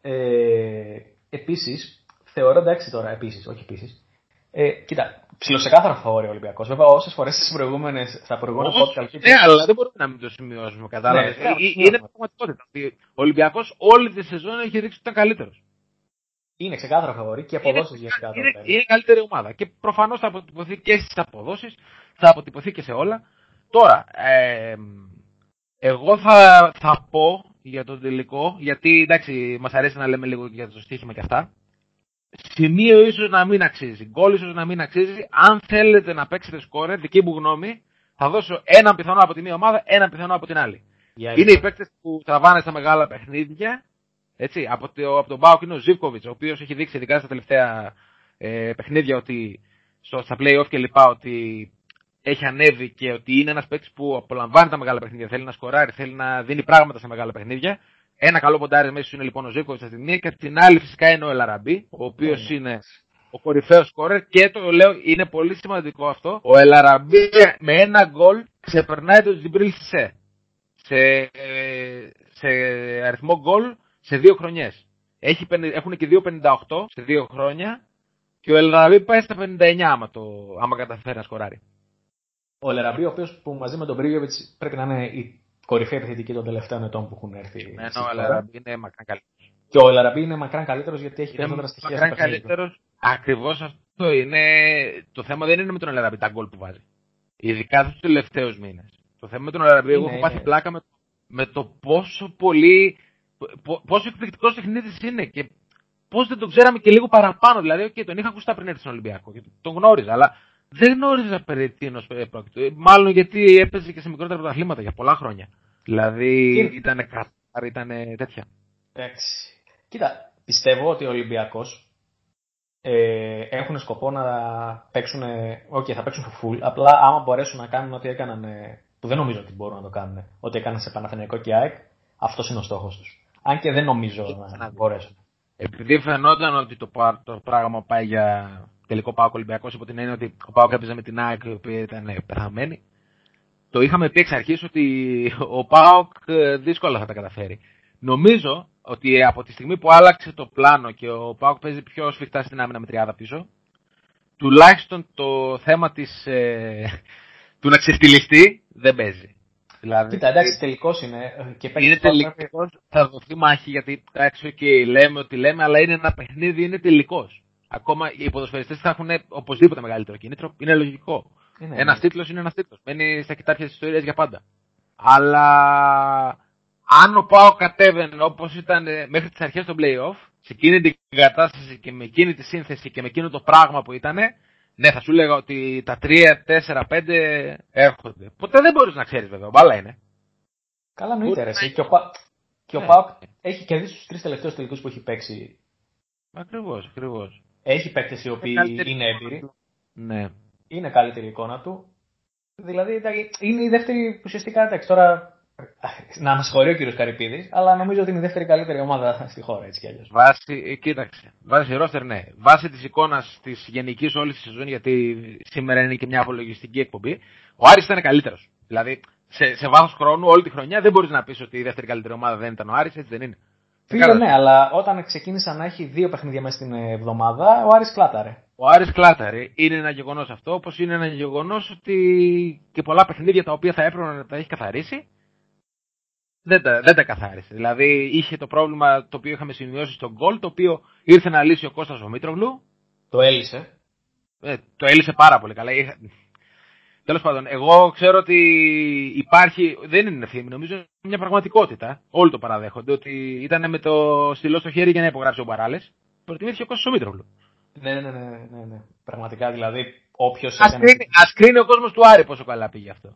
Ε, Επίσης, θεωρώ εντάξει τώρα, επίσης, όχι επίσης. Ε, κοίτα, ψιλοσεκάθαρο φαβόρη ο Ολυμπιακός. Βέβαια, όσες φορές στι προηγούμενες, στα προηγούμενα Όχι, podcast. Ναι, αλλά δεν μπορούμε να μην το σημειώσουμε, κατάλαβες. Ναι, ναι, είναι ναι. πραγματικότητα. Ο Ολυμπιακός όλη τη σεζόν έχει δείξει ότι ήταν καλύτερος. Είναι ξεκάθαρο φαβόρη και αποδόσεις για ξεκάθαρο. είναι, φαβορί. είναι καλύτερη ομάδα. Και προφανώς θα αποτυπωθεί και στις αποδόσεις, θα αποτυπωθεί και σε όλα. Τώρα, ε, εγώ θα, θα πω για τον τελικό, γιατί εντάξει, μας αρέσει να λέμε λίγο για το στοίχημα και αυτά. Σημείο ίσως να μην αξίζει. Γκολ ίσως να μην αξίζει. Αν θέλετε να παίξετε σκόρε, δική μου γνώμη, θα δώσω έναν πιθανό από τη μία ομάδα, έναν πιθανό από την άλλη. Για Είναι οι παίκτες που τραβάνε στα μεγάλα παιχνίδια. Έτσι, από, το, από τον Μπάουκ είναι ο Ζήβκοβιτ, ο οποίος έχει δείξει ειδικά στα τελευταία ε, παιχνίδια ότι στο, στα playoff και λοιπά ότι έχει ανέβει και ότι είναι ένας παίκτης που απολαμβάνει τα μεγάλα παιχνίδια. Θέλει να σκοράρει, θέλει να δίνει πράγματα σε μεγάλα παιχνίδια. Ένα καλό ποντάρι μέσα σου είναι λοιπόν ο Ζήβκοβιτ από τη μία και από την άλλη φυσικά είναι ο Ελαραμπή, ο οποίος είναι ο κορυφαίος σκόρερ και το λέω είναι πολύ σημαντικό αυτό. Ο Ελαραμπή με ένα γκολ ξεπερνάει τον Τζιμπρίλ Σισε σε, ε, σε αριθμό γκολ σε δύο χρονιές. Έχει, πενι- έχουν και 2,58 σε δύο χρόνια και ο Ελραμπή πάει στα 59 άμα, το, άμα καταφέρει να σκοράρει. Ο Λεραμπή, ο οποίος που μαζί με τον Μπρίγεβιτ πρέπει να είναι η κορυφαία επιθετική των τελευταίων ετών που έχουν έρθει. Ενώ στη ο χώρα. Ελραμπή είναι μακράν καλύτερος. Και ο Λεραμπή είναι μακράν καλύτερος γιατί έχει Είναι περισσότερα στοιχεία στο μακράν παιχνίδι. του. καλύτερος. Ακριβώς αυτό είναι. Το θέμα δεν είναι με τον Ελραμπή τα γκολ που βάζει. Ειδικά τους τελευταίους μήνες. Το θέμα με τον Ελραμπή, εγώ Είναι, έχω πάθει είναι. πλάκα με, με το πόσο πολύ. πο- πόσο εκπληκτικός τεχνίτης είναι και πώς δεν τον ξέραμε και λίγο παραπάνω. Δηλαδή, okay, τον είχα ακούσει πριν έρθει στον Ολυμπιακό και τον γνώριζα, αλλά δεν γνώριζα περί τίνος πρόκειται. Μάλλον γιατί έπαιζε και σε μικρότερα πρωταθλήματα για πολλά χρόνια. Δηλαδή Είναι. ήταν κατάρ, ήταν τέτοια. Εντάξει. Κοίτα, πιστεύω ότι ο Ολυμπιακός ε, έχουν σκοπό να παίξουν. Οκ, θα παίξουν full. Απλά άμα μπορέσουν να κάνουν ό,τι έκαναν. ε, που δεν νομίζω ότι μπορούν να το κάνουν. Ό,τι έκαναν σε Παναθηναϊκό και ΑΕΚ, αυτός είναι ο στόχος τους. Αν και δεν νομίζω να μπορέσουν. Επειδή φαινόταν ότι το, πα- το πράγμα πάει για τελικό Πάοκ Ολυμπιακός, υπό την έννοια ότι ο Πάοκ έπαιζε με την ΑΕΚ, η οποία ήταν ε, πεθαμένη, το είχαμε πει εξ αρχής ότι ο Πάοκ ε, δύσκολα θα τα καταφέρει. Νομίζω ότι από τη στιγμή που άλλαξε το πλάνο και ο Πάοκ παίζει πιο σφιχτά στην άμυνα με τριάδα πίσω, τουλάχιστον το θέμα της, ε, του να ξεστηλιστεί δεν παίζει. Δηλαδή, Κοίτα, εντάξει, τελικός είναι. ε, Και παίκτης είναι που πρέπει- τελικός, θα δοθεί μάχη γιατί εντάξει, okay, λέμε ότι λέμε, αλλά είναι ένα παιχνίδι, είναι τελικός. Ακόμα οι ποδοσφαιριστές θα έχουν οπωσδήποτε μεγαλύτερο κίνητρο, είναι λογικό. Είναι, ένας ναι. τίτλος είναι ένας τίτλος. Μένει στα κοιτάπια της ιστορίας για πάντα. Αλλά αν ο Πάο κατέβαινε όπως ήταν ε, μέχρι τις αρχές των playoff, σε εκείνη την κατάσταση και με εκείνη τη σύνθεση και με εκείνο το πράγμα που ήταν, Ναι, θα σου λέγα ότι τα 3, 4, 5 έρχονται. Ποτέ δεν μπορείς να ξέρεις βέβαια, μπάλα είναι. Καλά νοείται ρε. Ούτε εσύ. να- Και ο, Πα... και ο Ναι. Πάοκ έχει κερδίσει τους τρεις τελευταίους τελικούς που έχει παίξει. Ακριβώς, ακριβώς. Έχει παίκτες οι οποίοι Καλύτερη- είναι έμπειροι. Ναι. Είναι καλύτερη η εικόνα του. Δηλαδή εντάξει, είναι η δεύτερη ουσιαστικά εντάξει τώρα. Να μα συγχωρεί ο κύριος Καρυπίδης, αλλά νομίζω ότι είναι η δεύτερη καλύτερη ομάδα στη χώρα έτσι κι αλλιώς. Βάσει, ε, κοίταξε. Βάσει ρόστερ, ναι. Βάσει της εικόνας της γενικής όλης της σεζόν, γιατί σήμερα είναι και μια απολογιστική εκπομπή, ο Άρης ήταν καλύτερος. Δηλαδή, σε, σε βάθος χρόνου, όλη τη χρονιά, δεν μπορείς να πεις ότι η δεύτερη καλύτερη ομάδα δεν ήταν ο Άρης, έτσι δεν είναι. Φίλε, Καλά. ναι, αλλά όταν ξεκίνησα να έχει δύο παιχνίδια μέσα στην εβδομάδα, ο Άρης κλάταρε. Ο Άρης κλάταρε. Είναι ένα γεγονός αυτό, όπως είναι ένα γεγονός ότι και πολλά παιχνίδια τα οποία θα έπρεπε να τα έχει καθαρίσει, δεν τα, δεν τα καθάρισε. Δηλαδή, είχε το πρόβλημα το οποίο είχαμε σημειώσει στον γκολ, το οποίο ήρθε να λύσει ο Κώστας ο Μήτρογλου, Το έλυσε. Ε, το έλυσε πάρα πολύ καλά. Είχα... Τέλος πάντων, εγώ ξέρω ότι υπάρχει. Δεν είναι ευθύνη, νομίζω είναι μια πραγματικότητα. Όλοι το παραδέχονται ότι ήταν με το στυλό στο χέρι για να υπογράψει ο Μπαράλες. Προτιμήθηκε ο Κώστας ο Μήτρογλου. Ναι, ναι, ναι, ναι, ναι, ναι. Πραγματικά δηλαδή, όποιος. Α κρίνει, ας κρίνει ο κόσμος του Άρη πόσο καλά πήγε αυτό.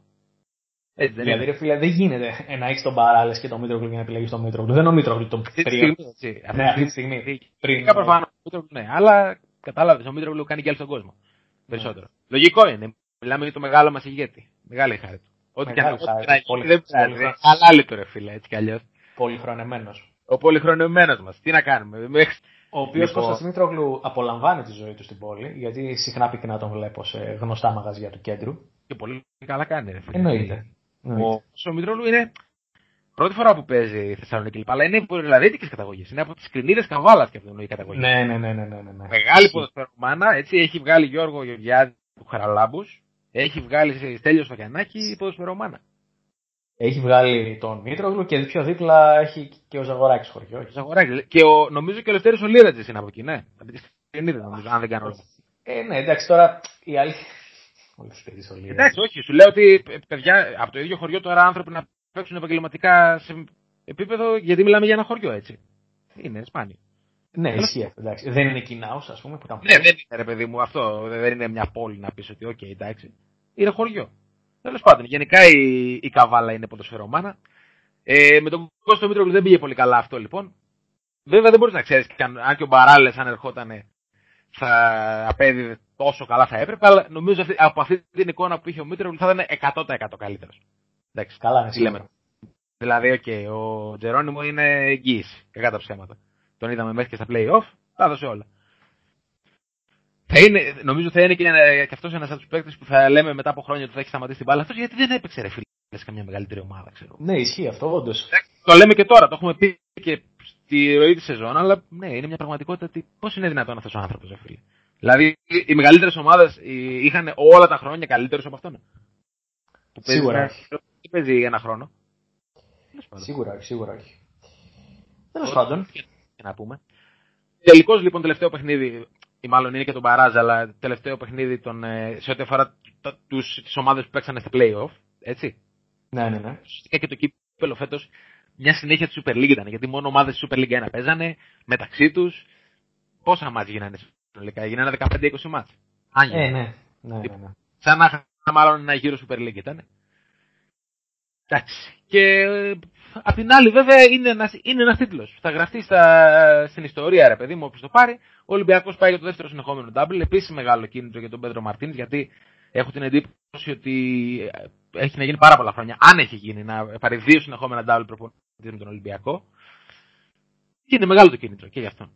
Έτσι δεν Δηλαδή, είναι. ρε φίλε, δεν γίνεται να έχει τον Παράλε και τον Μήτρογλου για να επιλέγεις τον Μήτρογλου. Δεν είναι ο Μήτρογλου τον Αυτή τη περίεργο. στιγμή, έτσι. Ναι, αυτή τη στιγμή. Πριν. Φυσικά προφανώς. Ναι, αλλά κατάλαβες, ο Μήτρογλου κάνει και άλλο στον κόσμο. Περισσότερο. Λογικό είναι. Μιλάμε για το μεγάλο μας ηγέτη. Μεγάλη χάρη του. Ό,τι και να Μεγάλη χάρη ό,τι να του. Πολύ- γίνει, δεν πολύ πειράζει. χάρη. Χαλάλη το ρε φίλε, έτσι κι αλλιώς. Πολυχρονεμένος. Ο πολυχρονεμένος μας. Τι να κάνουμε. Μέχρι- Ο οποίος Λοιπόν. Κώστας Μήτρογλου απολαμβάνει τη ζωή του στην πόλη, γιατί συχνά πυκνά τον βλέπω σε γνωστά μαγαζιά του κέντρου. Και πολύ καλά κάνει, ρε φίλε. Εννοείται. Ο, ο Μητρόλου είναι πρώτη φορά που παίζει Θεσσαλονίκη λοιπά, αλλά είναι πολυελλαδίτικη καταγωγή. Είναι από τις κρινίδες καβάλας και αυτό η καταγωγή. Ναι, ναι, ναι, ναι, ναι, ναι. ναι. Μεγάλη ποδοσφαιρομάνα, έτσι έχει βγάλει Γιώργο Γεωργιάδη του Χαραλάμπους, έχει βγάλει Στέλιο Φακιανάκη ποδοσφαιρομάνα. Έχει βγάλει τον Μήτρογλου και πιο δίπλα έχει και ο Ζαγοράκης χωριό. Ζαγοράκης. Και ο, νομίζω και ο Ελευθέρω Ολίρατζη είναι από εκεί, ναι. Από τι Κρηνίδες νομίζω, αν δεν κάνω λάθος. Ε, ναι, εντάξει, τώρα η αλήθεια. Όλοι του παιδί όλοι. Εντάξει, όχι, σου λέω ότι ε, παιδιά από το ίδιο χωριό τώρα άνθρωποι να παίξουν επαγγελματικά σε επίπεδο, γιατί μιλάμε για ένα χωριό έτσι. Είναι σπάνιο. Ναι, ισχύει αυτό. Εντάξει. Δεν είναι κοινά ας πούμε που ήταν. Ναι, δεν είναι ρε παιδί μου αυτό. Δεν είναι μια πόλη να πεις ότι, οκ, εντάξει. Είναι χωριό. Τέλος πάντων, γενικά η, η Καβάλα είναι ποδοσφαιρομάνα. Ε, με τον Κώστα Μήτρογλου δεν πήγε πολύ καλά αυτό λοιπόν. Βέβαια δεν μπορείς να ξέρεις αν, αν και ο Μπαράλες αν ερχόταν θα απέδιδε τόσο καλά θα έπρεπε, αλλά νομίζω αυτή, από αυτή την εικόνα που είχε ο Μήτρογλου θα ήταν 100% καλύτερος. Εντάξει, Καλά, ναι, τι λέμε. σίγουρα. Δηλαδή, οκ, ο Τζερόνιμο είναι εγγύηση. Κακά τα ψέματα. Τον είδαμε μέχρι και στα playoff, τα έδωσε όλα. Θα είναι, νομίζω θα είναι και, ένα- και αυτός ένας από τους παίκτες που θα λέμε μετά από χρόνια ότι θα έχει σταματήσει την μπάλα. Αυτός γιατί δεν έπαιξε ρε φίλε σε καμιά μεγαλύτερη ομάδα, ξέρω. Ναι, ισχύει αυτό, όντως. Το λέμε και τώρα, το έχουμε πει και στη ροή της σεζόν, αλλά ναι, είναι μια πραγματικότητα ότι πώς είναι δυνατόν αυτός ο άνθρωπος, ρε φίλε. Δηλαδή, οι μεγαλύτερες ομάδες είχαν όλα τα χρόνια καλύτερους από αυτόν. Που παίζει Σίγουρα ένα- όχι. Τι παίζει ένα χρόνο. Τέλος πάντων. Σίγουρα όχι, σίγουρα όχι. Τέλος πάντων. Και να πούμε. Τελικώ λοιπόν τελευταίο παιχνίδι, ή μάλλον είναι και τον Μπαράζ, αλλά τελευταίο παιχνίδι των, ε, σε ό,τι αφορά τις ομάδες που παίξανε στα playoff. Έτσι. Ναι, ναι, ναι. Ουσιαστικά και το κύπελο φέτος μια συνέχεια της Super League ήταν. Γιατί μόνο ομάδες της Super League 1 παίζανε μεταξύ τους. Πόσα μάτς γίνανε συνολικά, γίνανε 15-20 μάτς. Αν Ε, γίνανε. ναι. Ναι, ναι, ναι. Σαν να είχαμε μάλλον ένα γύρο Super League ήταν. Εντάξει. Και ε, απ' την άλλη, βέβαια, είναι ένας είναι ένας τίτλος. Θα γραφτεί στα, στην ιστορία, ρε παιδί μου, όποιος το πάρει. Ο Ολυμπιακός πάει για το δεύτερο συνεχόμενο double. Επίσης μεγάλο κίνητρο για τον Πέντρο Μαρτίνς, γιατί έχω την εντύπωση ότι ε, έχει να γίνει πάρα πολλά χρόνια. Αν έχει γίνει, να πάρει δύο συνεχόμενα double προπονητής με τον Ολυμπιακό. Και είναι μεγάλο το κίνητρο και γι' αυτό.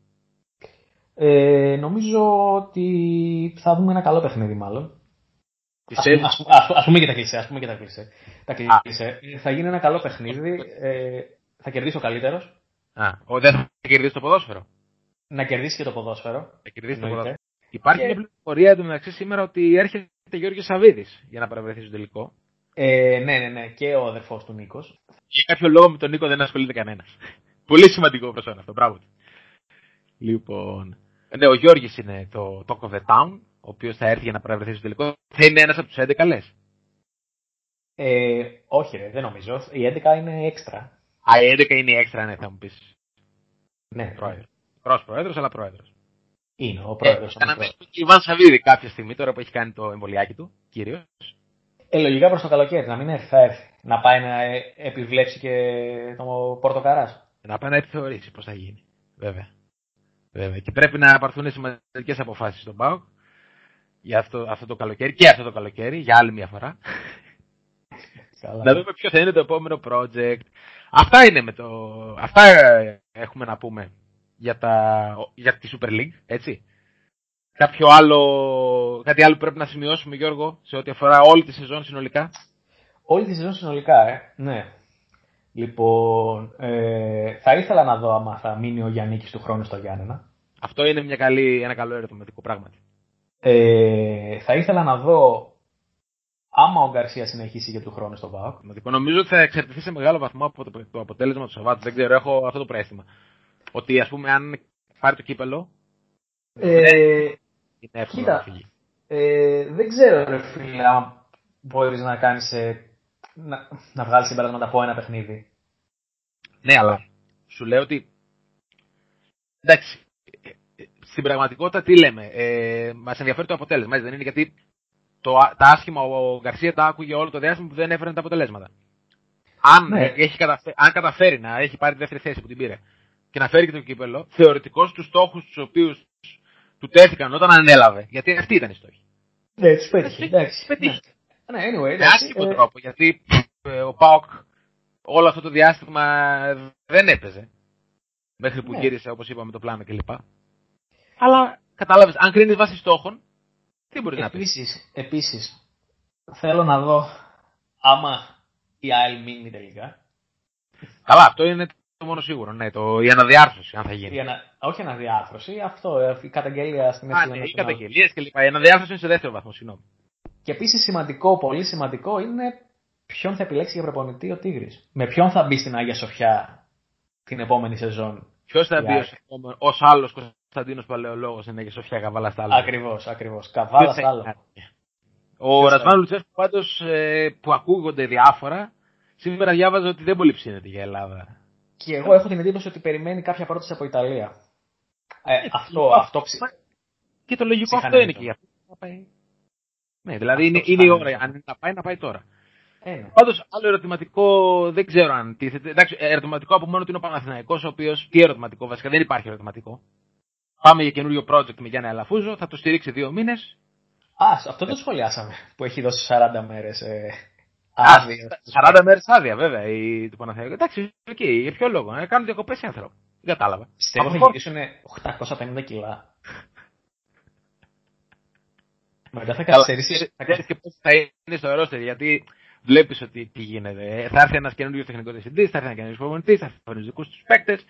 Ε, νομίζω ότι θα δούμε ένα καλό παιχνίδι μάλλον. Ας, Πιστεύεις; ας, ας, ας πούμε και τα κλεισέ, ας πούμε και τα κλεισέ. Τα κλεισέ. Ε, Θα γίνει ένα καλό παιχνίδι. Ε, θα κερδίσει ο καλύτερος. Α, ο, δεν θα κερδίσει το ποδόσφαιρο. Να κερδίσει και το ποδόσφαιρο. Θα κερδίσει το Εννοείται. ποδόσφαιρο. Υπάρχει Και- μια πληροφορία εντωμεταξύ σήμερα ότι έρχεται Γιώργος Σαββίδης για να παραβρεθεί στο τελικό. Ε, ναι, ναι, ναι. Και ο αδερφός του Νίκος. Για κάποιο λόγο με τον Νίκο δεν ασχολείται κανένας. Πολύ σημαντικό προσόν αυτό, μπράβο του. Λοιπόν. Ναι, ο Γιώργης είναι το Talk of the Town, ο οποίος θα έρθει για να παραβρεθεί στο τελικό. Θα είναι ένας από τους 11 λες; Ε, όχι, ρε, δεν νομίζω. Η 11 είναι έξτρα. Α, η 11 είναι η έξτρα, ναι, θα μου πεις. Ναι. Πρόεδρος. Προ πρόεδρος, αλλά πρόεδρος. Είναι ο πρόεδρος. Ε, να ο Ιβάν Σαββίδη κάποια στιγμή τώρα που έχει κάνει το εμβολιάκι του, κυρίως. Ε, λογικά προς το καλοκαίρι, να μην έρθει, θα έρθει. Να πάει να ε, επιβλέψει και το Πορτοκαράς. Να πάει να επιθεωρήσει πώς θα γίνει. Βέβαια. Βέβαια. Και πρέπει να πάρθουν σημαντικές αποφάσεις στον ΠΑΟΚ για αυτό, αυτό το καλοκαίρι και αυτό το καλοκαίρι, για άλλη μια φορά. Καλά. να δούμε ποιο θα είναι το επόμενο project. Αυτά είναι με το. Αυτά έχουμε να πούμε για, τα, για τη Super League, έτσι. Κάποιο άλλο, κάτι άλλο πρέπει να σημειώσουμε, Γιώργο, σε ό,τι αφορά όλη τη σεζόν συνολικά; Όλη τη σεζόν συνολικά, ε. Ναι. Λοιπόν, ε, θα ήθελα να δω άμα θα μείνει ο Γιάννη του χρόνου στο Γιάννενα. Αυτό είναι μια καλή, ένα καλό ερωτηματικό πράγματι. Ε, θα ήθελα να δω άμα ο Γκαρσία συνεχίσει για του χρόνου στο ΒΑΟΚ. Νομίζω ότι θα εξαρτηθεί σε μεγάλο βαθμό από το, το αποτέλεσμα του Σαββάτου. Δεν ξέρω, έχω αυτό το πρέστημα. Ότι ας πούμε, αν πάρει το κύπελο. Ε, είναι εύκολο κοίτα, να φύγει. Ε, δεν ξέρω, ρε φίλε, αν μπορείς να κάνεις. Ε, να, να βγάλεις συμπεράσματα από ένα παιχνίδι. Ναι, αλλά σου λέω ότι. Εντάξει, στην πραγματικότητα τι λέμε. Ε, Μας ενδιαφέρει το αποτέλεσμα, δεν είναι; Γιατί το, τα άσχημα ο Γκαρσία τα άκουγε όλο το διάστημα που δεν έφεραν τα αποτελέσματα. Αν, ναι. έχει καταφέρει, αν καταφέρει να έχει πάρει τη δεύτερη θέση που την πήρε και να φέρει και το κύπελο, θεωρητικώ τους στόχους του οποίους του τέθηκαν όταν ανέλαβε, γιατί αυτή ήταν η στόχη. Ναι, του πέτυχε. Εντάξει. Πετύχει. Ναι, anyway, Με άσχημο ε... τρόπο, γιατί ε, ο Πάοκ όλο αυτό το διάστημα δεν έπαιζε. Μέχρι που ναι. γύρισε, όπως είπαμε, το πλάνο κλπ. Αλλά κατάλαβες, αν κρίνεις βάσει στόχων, τι μπορείς να πεις; Επίσης, θέλω να δω άμα η ΑΕΛ μείνει τελικά. Καλά, αυτό είναι το μόνο σίγουρο. Ναι, το, η αναδιάρθρωση, αν θα γίνει. Η ανα... Όχι αναδιάρθρωση, αυτό, η καταγγελία στην Ελλάδα. Ναι, οι καταγγελίες κλπ. Η αναδιάρθρωση είναι σε δεύτερο βαθμό, συγγνώμη. Και επίσης σημαντικό, πολύ σημαντικό είναι ποιον θα επιλέξει για προπονητή ο Τίγρης. Με ποιον θα μπει στην Άγια Σοφιά την επόμενη σεζόν. Ποιος θα μπει ως άλλος Κωνσταντίνο Παλαιολόγο είναι και Σοφιά Καβάλα στα άλλα. Ακριβώς, ακριβώς. Καβάλας στα άλλα. Ο Ρασμάν Λουτσέφ πάντως ε, που ακούγονται διάφορα, σήμερα διάβαζα ότι δεν πολύ ψήνεται για Ελλάδα. Και εγώ έχω την εντύπωση ότι περιμένει κάποια πρόταση από Ιταλία. Ε, ε αυτό, αυτό ψη... Και το λογικό αυτό είναι και για αυτό. Ναι, δηλαδή είναι, είναι η ώρα. Αν να πάει, να πάει τώρα. Ε, ναι. Πάντως, άλλο ερωτηματικό δεν ξέρω αν τίθεται. Εντάξει, ερωτηματικό από μόνο ότι είναι ο Παναθηναϊκός, ο οποίος. Τι ερωτηματικό, βασικά δεν υπάρχει ερωτηματικό. Πάμε για καινούριο project με Γιάννη Αλαφούζο, θα το στηρίξει δύο μήνες. Α, αυτό δεν σχολιάσαμε. Που έχει δώσει 40 μέρες ε, άδεια. 40 μέρες άδεια, βέβαια, η, του Παναθηναϊκού. Εντάξει, εκεί, για ποιο λόγο. Να κάνουν διακοπές οι άνθρωποι. Δεν κατάλαβα. Πιστεύω ότι θα γυρίσουν 850 κιλά. Μετά θα καθυστερήσει. Θα και πώς θα είναι στο ρόστερ, γιατί βλέπεις ότι τι γίνεται. Θα έρθει ένας καινούριο τεχνικό διευθυντής, θα έρθει ένας καινούριο προπονητή, θα έρθει του δικούς τους παίκτες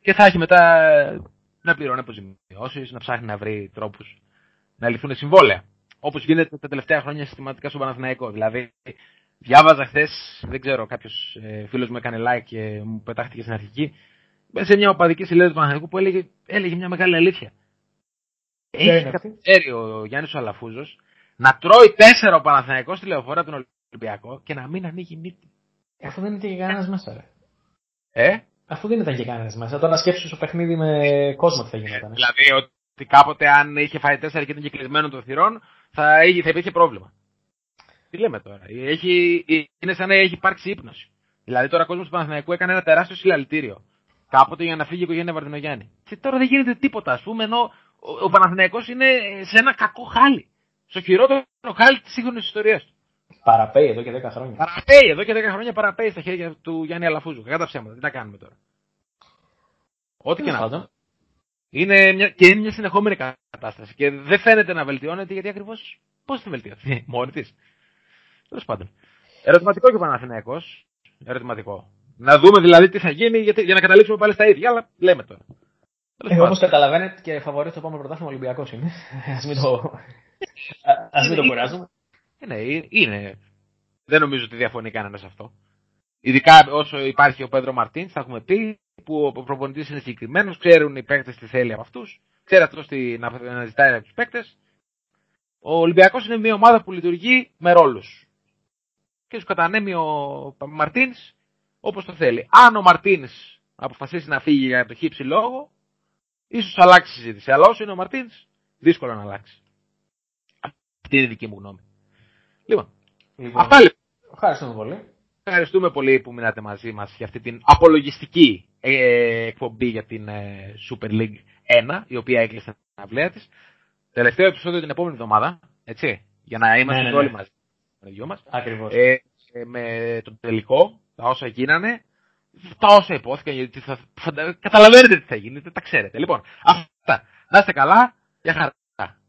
και θα έχει μετά να πληρώνει αποζημιώσεις, να ψάχνει να βρει τρόπους να λυθούν συμβόλαια. Όπως γίνεται τα τελευταία χρόνια συστηματικά στο Παναθηναϊκό. Δηλαδή, διάβαζα χθες, δεν ξέρω, κάποιος ε, φίλος μου έκανε like και μου πετάχτηκε στην αρχική, σε μια οπαδική σελίδα του Παναθηναϊκού που έλεγε, έλεγε μια μεγάλη αλήθεια. Έχει καταφέρει ο Γιάννης Αλαφούζος να τρώει τέσσερα ο Παναθηναϊκός στη λεωφόρα τον Ολυμπιακό και να μην ανοίγει μύτη. Αυτό δεν είναι και κανένας μέσα, ρε. Ε; Αφού δεν ήταν και κανένας μέσα. Τώρα σκέψου το παιχνίδι με κόσμο τι θα γινόταν. Δηλαδή ότι κάποτε αν είχε φάει τέσσερα και ήταν και κλεισμένο το θυρών, θα, θα υπήρχε πρόβλημα. Τι λέμε τώρα. Έχει, είναι σαν να έχει υπάρξει ύπνωση. Δηλαδή τώρα ο κόσμος του Παναθηναϊκού έκανε ένα τεράστιο συλλαλητήριο. Κάποτε για να φύγει η οικογένεια Βαρδινογιάννη. Και τώρα δεν γίνεται τίποτα, ας πούμε, ενώ ο, ο Παναθηναϊκός είναι σε ένα κακό χάλι. Στο χειρότερο χάλι της σύγχρονης ιστορίας του. Παραπέει εδώ και 10 χρόνια. Παραπέει εδώ και 10 χρόνια, παραπέει στα χέρια του Γιάννη Αλαφούζου. Κατά ψέματα, τι τα κάνουμε τώρα. Ό,τι και να είναι μια, και είναι μια συνεχόμενη κατάσταση. Και δεν φαίνεται να βελτιώνεται γιατί ακριβώς πώς θα βελτιωθεί μόνη της. Τέλος πάντων. Ερωτηματικό και ο Παναθυναϊκό. Ερωτηματικό. Να δούμε δηλαδή τι θα γίνει για, για να καταλήξουμε πάλι στα ίδια. Αλλά λέμε τώρα. Ε, Όπως καταλαβαίνετε και φαβορείς το επόμενο πρωτάθλημα Ολυμπιακός είναι. Α μην το, ας μην το κουράζουμε. Ε, ναι, είναι. Δεν νομίζω ότι διαφωνεί κανένας σε αυτό. Ειδικά όσο υπάρχει ο Πέντρο Μαρτίν, θα έχουμε πει που ο προπονητής είναι συγκεκριμένος, ξέρουν οι παίκτες τι θέλει από αυτούς, ξέρει αυτός να, να ζητάει από τους παίκτες. Ο Ολυμπιακός είναι μια ομάδα που λειτουργεί με ρόλους. Και του κατανέμει ο Μαρτίνς όπως το θέλει. Αν ο Μαρτίνς αποφασίσει να φύγει για το χύψη λόγο, ίσως αλλάξει η συζήτηση. Αλλά όσο είναι ο Μαρτίνς, δύσκολο να αλλάξει. Αυτή είναι η δική μου γνώμη. Λοιπόν, Λοιπόν, αυτά λοιπόν. Ευχαριστούμε πολύ. Ευχαριστούμε πολύ που μείνατε μαζί μας για αυτή την απολογιστική ε, εκπομπή για την ε, Super League 1, η οποία έκλεισε την αυλαία της. Τελευταίο επεισόδιο την επόμενη εβδομάδα, έτσι, για να είμαστε ναι, ναι. όλοι μαζί. Με δυο μας. Ακριβώς. Ε, ε, με το τελικό, τα όσα γίνανε, τα όσα υπόθηκαν, γιατί θα, φαντα- καταλαβαίνετε τι θα γίνει, δεν τα ξέρετε. Λοιπόν, αυτά. Να είστε καλά, για χαρά.